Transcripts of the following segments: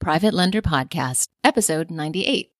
Private Lender Podcast, episode 98.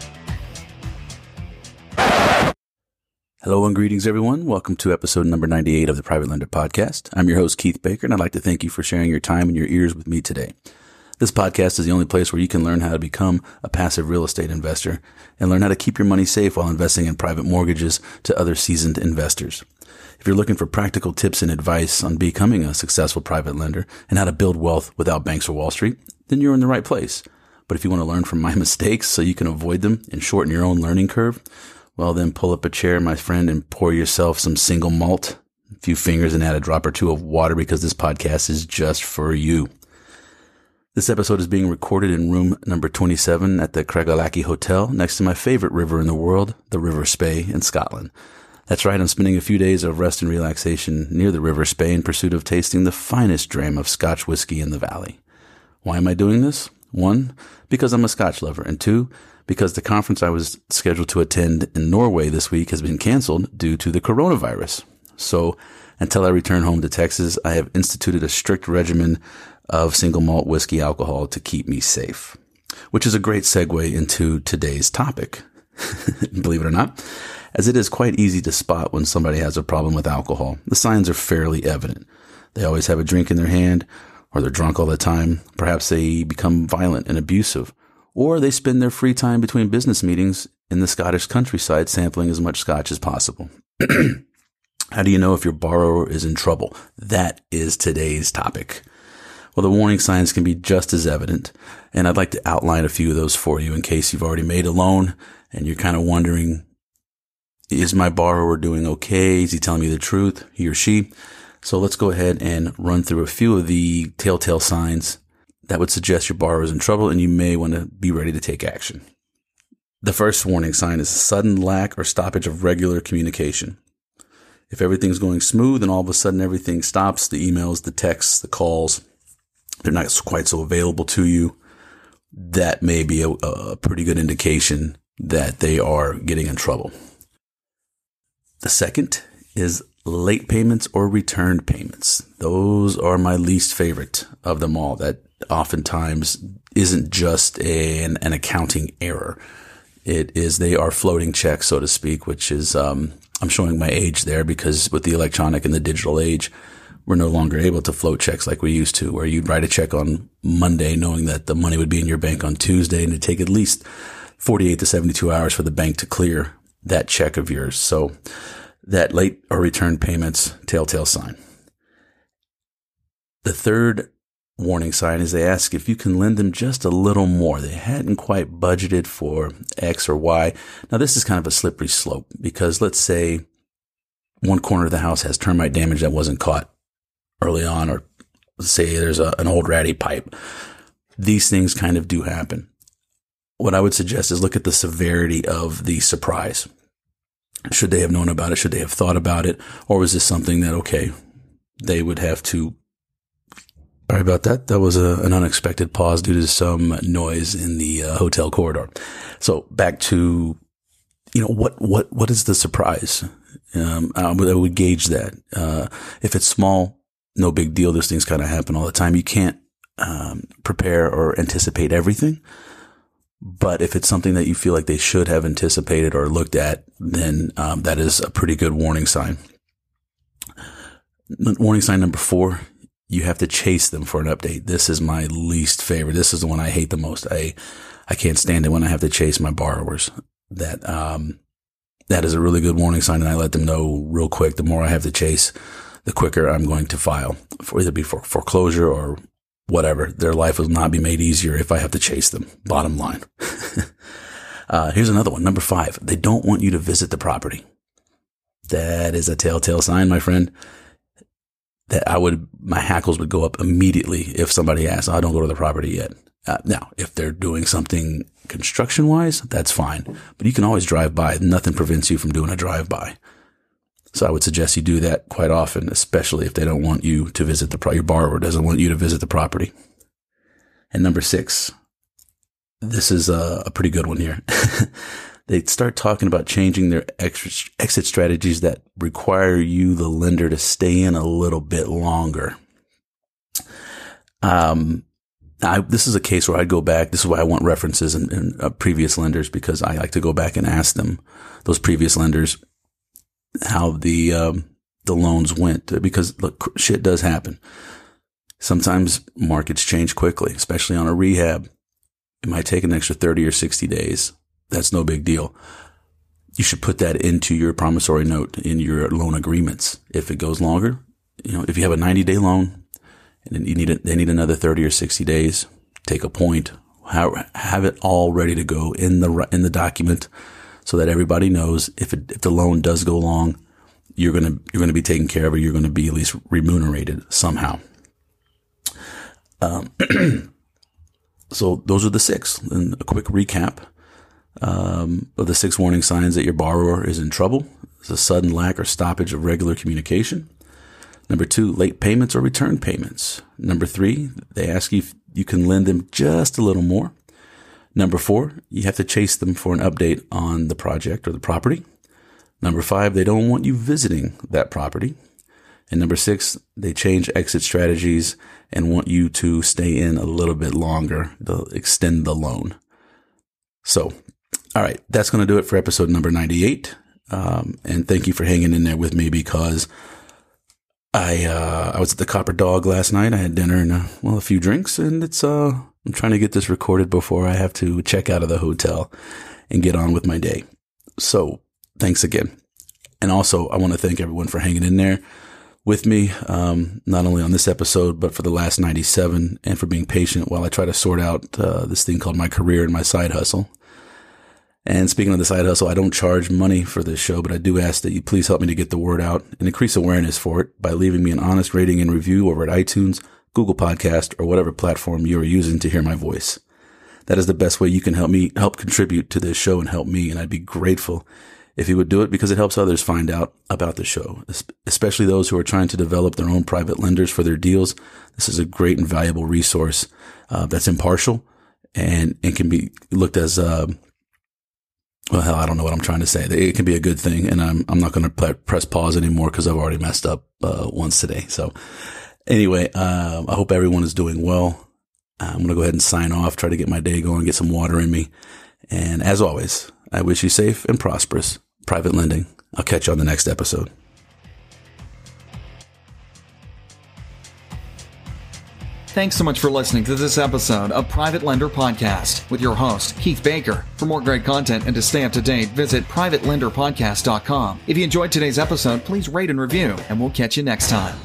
Hello and greetings, everyone. Welcome to episode number 98 of the Private Lender Podcast. I'm your host, Keith Baker, and I'd like to thank you for sharing your time and your ears with me today. This podcast is the only place where you can learn how to become a passive real estate investor and learn how to keep your money safe while investing in private mortgages to other seasoned investors. If you're looking for practical tips and advice on becoming a successful private lender and how to build wealth without banks or Wall Street, then you're in the right place. But if you want to learn from my mistakes so you can avoid them and shorten your own learning curve, well, then pull up a chair, my friend, and pour yourself some single malt, a few fingers, and add a drop or two of water because this podcast is just for you. This episode is being recorded in room number 27 at the Craigellachie Hotel next to my favorite river in the world, the River Spey in Scotland. That's right, I'm spending a few days of rest and relaxation near the River Spey in pursuit of tasting the finest dram of Scotch whiskey in the valley. Why am I doing this? One, because I'm a Scotch lover, and two, because the conference I was scheduled to attend in Norway this week has been canceled due to the coronavirus. So until I return home to Texas, I have instituted a strict regimen of single malt whiskey alcohol to keep me safe, which is a great segue into today's topic. Believe it or not, as it is quite easy to spot when somebody has a problem with alcohol. The signs are fairly evident. They always have a drink in their hand or they're drunk all the time. Perhaps they become violent and abusive or they spend their free time between business meetings in the Scottish countryside sampling as much scotch as possible. How do you know if your borrower is in trouble? That is today's topic. Well, the warning signs can be just as evident, and I'd like to outline a few of those for you in case you've already made a loan and you're kind of wondering, is my borrower doing okay? Is he telling me the truth, he or she? So let's go ahead and run through a few of the telltale signs that would suggest your borrower is in trouble and you may want to be ready to take action. The first warning sign is a sudden lack or stoppage of regular communication. If everything's going smooth and all of a sudden everything stops, the emails, the texts, the calls, they're not quite so available to you, that may be a, a pretty good indication that they are getting in trouble. The second is late payments or returned payments. Those are my least favorite of them all. That oftentimes isn't just an, an, accounting error. It is, they are floating checks, so to speak, which is, um, I'm showing my age there because with the electronic and the digital age, we're no longer able to float checks like we used to, where you'd write a check on Monday knowing that the money would be in your bank on Tuesday and it'd take at least 48 to 72 hours for the bank to clear that check of yours. So that late or return payments, telltale sign. The third warning sign is they ask if you can lend them just a little more. They hadn't quite budgeted for X or Y. Now, this is kind of a slippery slope because let's say one corner of the house has termite damage that wasn't caught early on, or say there's a, an old ratty pipe. These things kind of do happen. What I would suggest is look at the severity of the surprise. Should they have known about it? Should they have thought about it? Or was this something that, okay, they would have to Sorry about that. That was a, an unexpected pause due to some noise in the uh, hotel corridor. So back to, you know, what, what, what is the surprise? Um, I would, I would gauge that. Uh, if it's small, no big deal. Those things kind of happen all the time. You can't, um, prepare or anticipate everything. But if it's something that you feel like they should have anticipated or looked at, then, um, that is a pretty good warning sign. Warning sign number four you have to chase them for an update. This is my least favorite. This is the one I hate the most. I, I can't stand it when I have to chase my borrowers. That, um, that is a really good warning sign. And I let them know real quick. The more I have to chase, the quicker I'm going to file for either be for foreclosure or whatever. Their life will not be made easier if I have to chase them. Bottom line. uh, here's another one. Number five. They don't want you to visit the property. That is a telltale sign, my friend that I would, my hackles would go up immediately if somebody asked, I don't go to the property yet. Uh, now, if they're doing something construction wise, that's fine, but you can always drive by. Nothing prevents you from doing a drive by. So I would suggest you do that quite often, especially if they don't want you to visit the your borrower doesn't want you to visit the property. And number six, this is a, a pretty good one here. they start talking about changing their exit strategies that require you, the lender, to stay in a little bit longer. Um, I, this is a case where I'd go back. This is why I want references in, in uh, previous lenders because I like to go back and ask them, those previous lenders, how the um, the loans went because look, shit does happen. Sometimes markets change quickly, especially on a rehab. It might take an extra 30 or 60 days. That's no big deal. You should put that into your promissory note in your loan agreements. If it goes longer, you know, if you have a 90 day loan and you need it, they need another 30 or 60 days, take a point, have it all ready to go in the, in the document so that everybody knows if it, if the loan does go long, you're to, you're to be taken care of or you're to be at least remunerated somehow. Um, so those are the six. And a quick recap um, of the six warning signs that your borrower is in trouble. It's a sudden lack or stoppage of regular communication. Number two, late payments or return payments. Number three, they ask you if you can lend them just a little more. Number four, you have to chase them for an update on the project or the property. Number five, they don't want you visiting that property. And number six, they change exit strategies and want you to stay in a little bit longer. They'll extend the loan. So, all right, that's going to do it for episode number 98. Um, and thank you for hanging in there with me because I, uh, I was at the Copper Dog last night. I had dinner and, uh, well, a few drinks and it's, uh, I'm trying to get this recorded before I have to check out of the hotel and get on with my day. So thanks again. And also I want to thank everyone for hanging in there with me, um, not only on this episode, but for the last 97 and for being patient while I try to sort out uh, this thing called my career and my side hustle. And speaking of the side hustle, I don't charge money for this show, but I do ask that you please help me to get the word out and increase awareness for it by leaving me an honest rating and review over at iTunes, Google Podcast, or whatever platform you are using to hear my voice. That is the best way you can help me help contribute to this show and help me. And I'd be grateful if you would do it because it helps others find out about the show, especially those who are trying to develop their own private lenders for their deals. This is a great and valuable resource uh, that's impartial and, and can be looked as, uh, well, hell, I don't know what I'm trying to say. It can be a good thing, and I'm I'm not going to press pause anymore because I've already messed up uh, once today. So, anyway, uh, I hope everyone is doing well. I'm going to go ahead and sign off, try to get my day going, get some water in me, and as always, I wish you safe and prosperous private lending. I'll catch you on the next episode. Thanks so much for listening to this episode of Private Lender Podcast with your host, Keith Baker. For more great content and to stay up to date, visit privatelenderpodcast.com. If you enjoyed today's episode, please rate and review, and we'll catch you next time.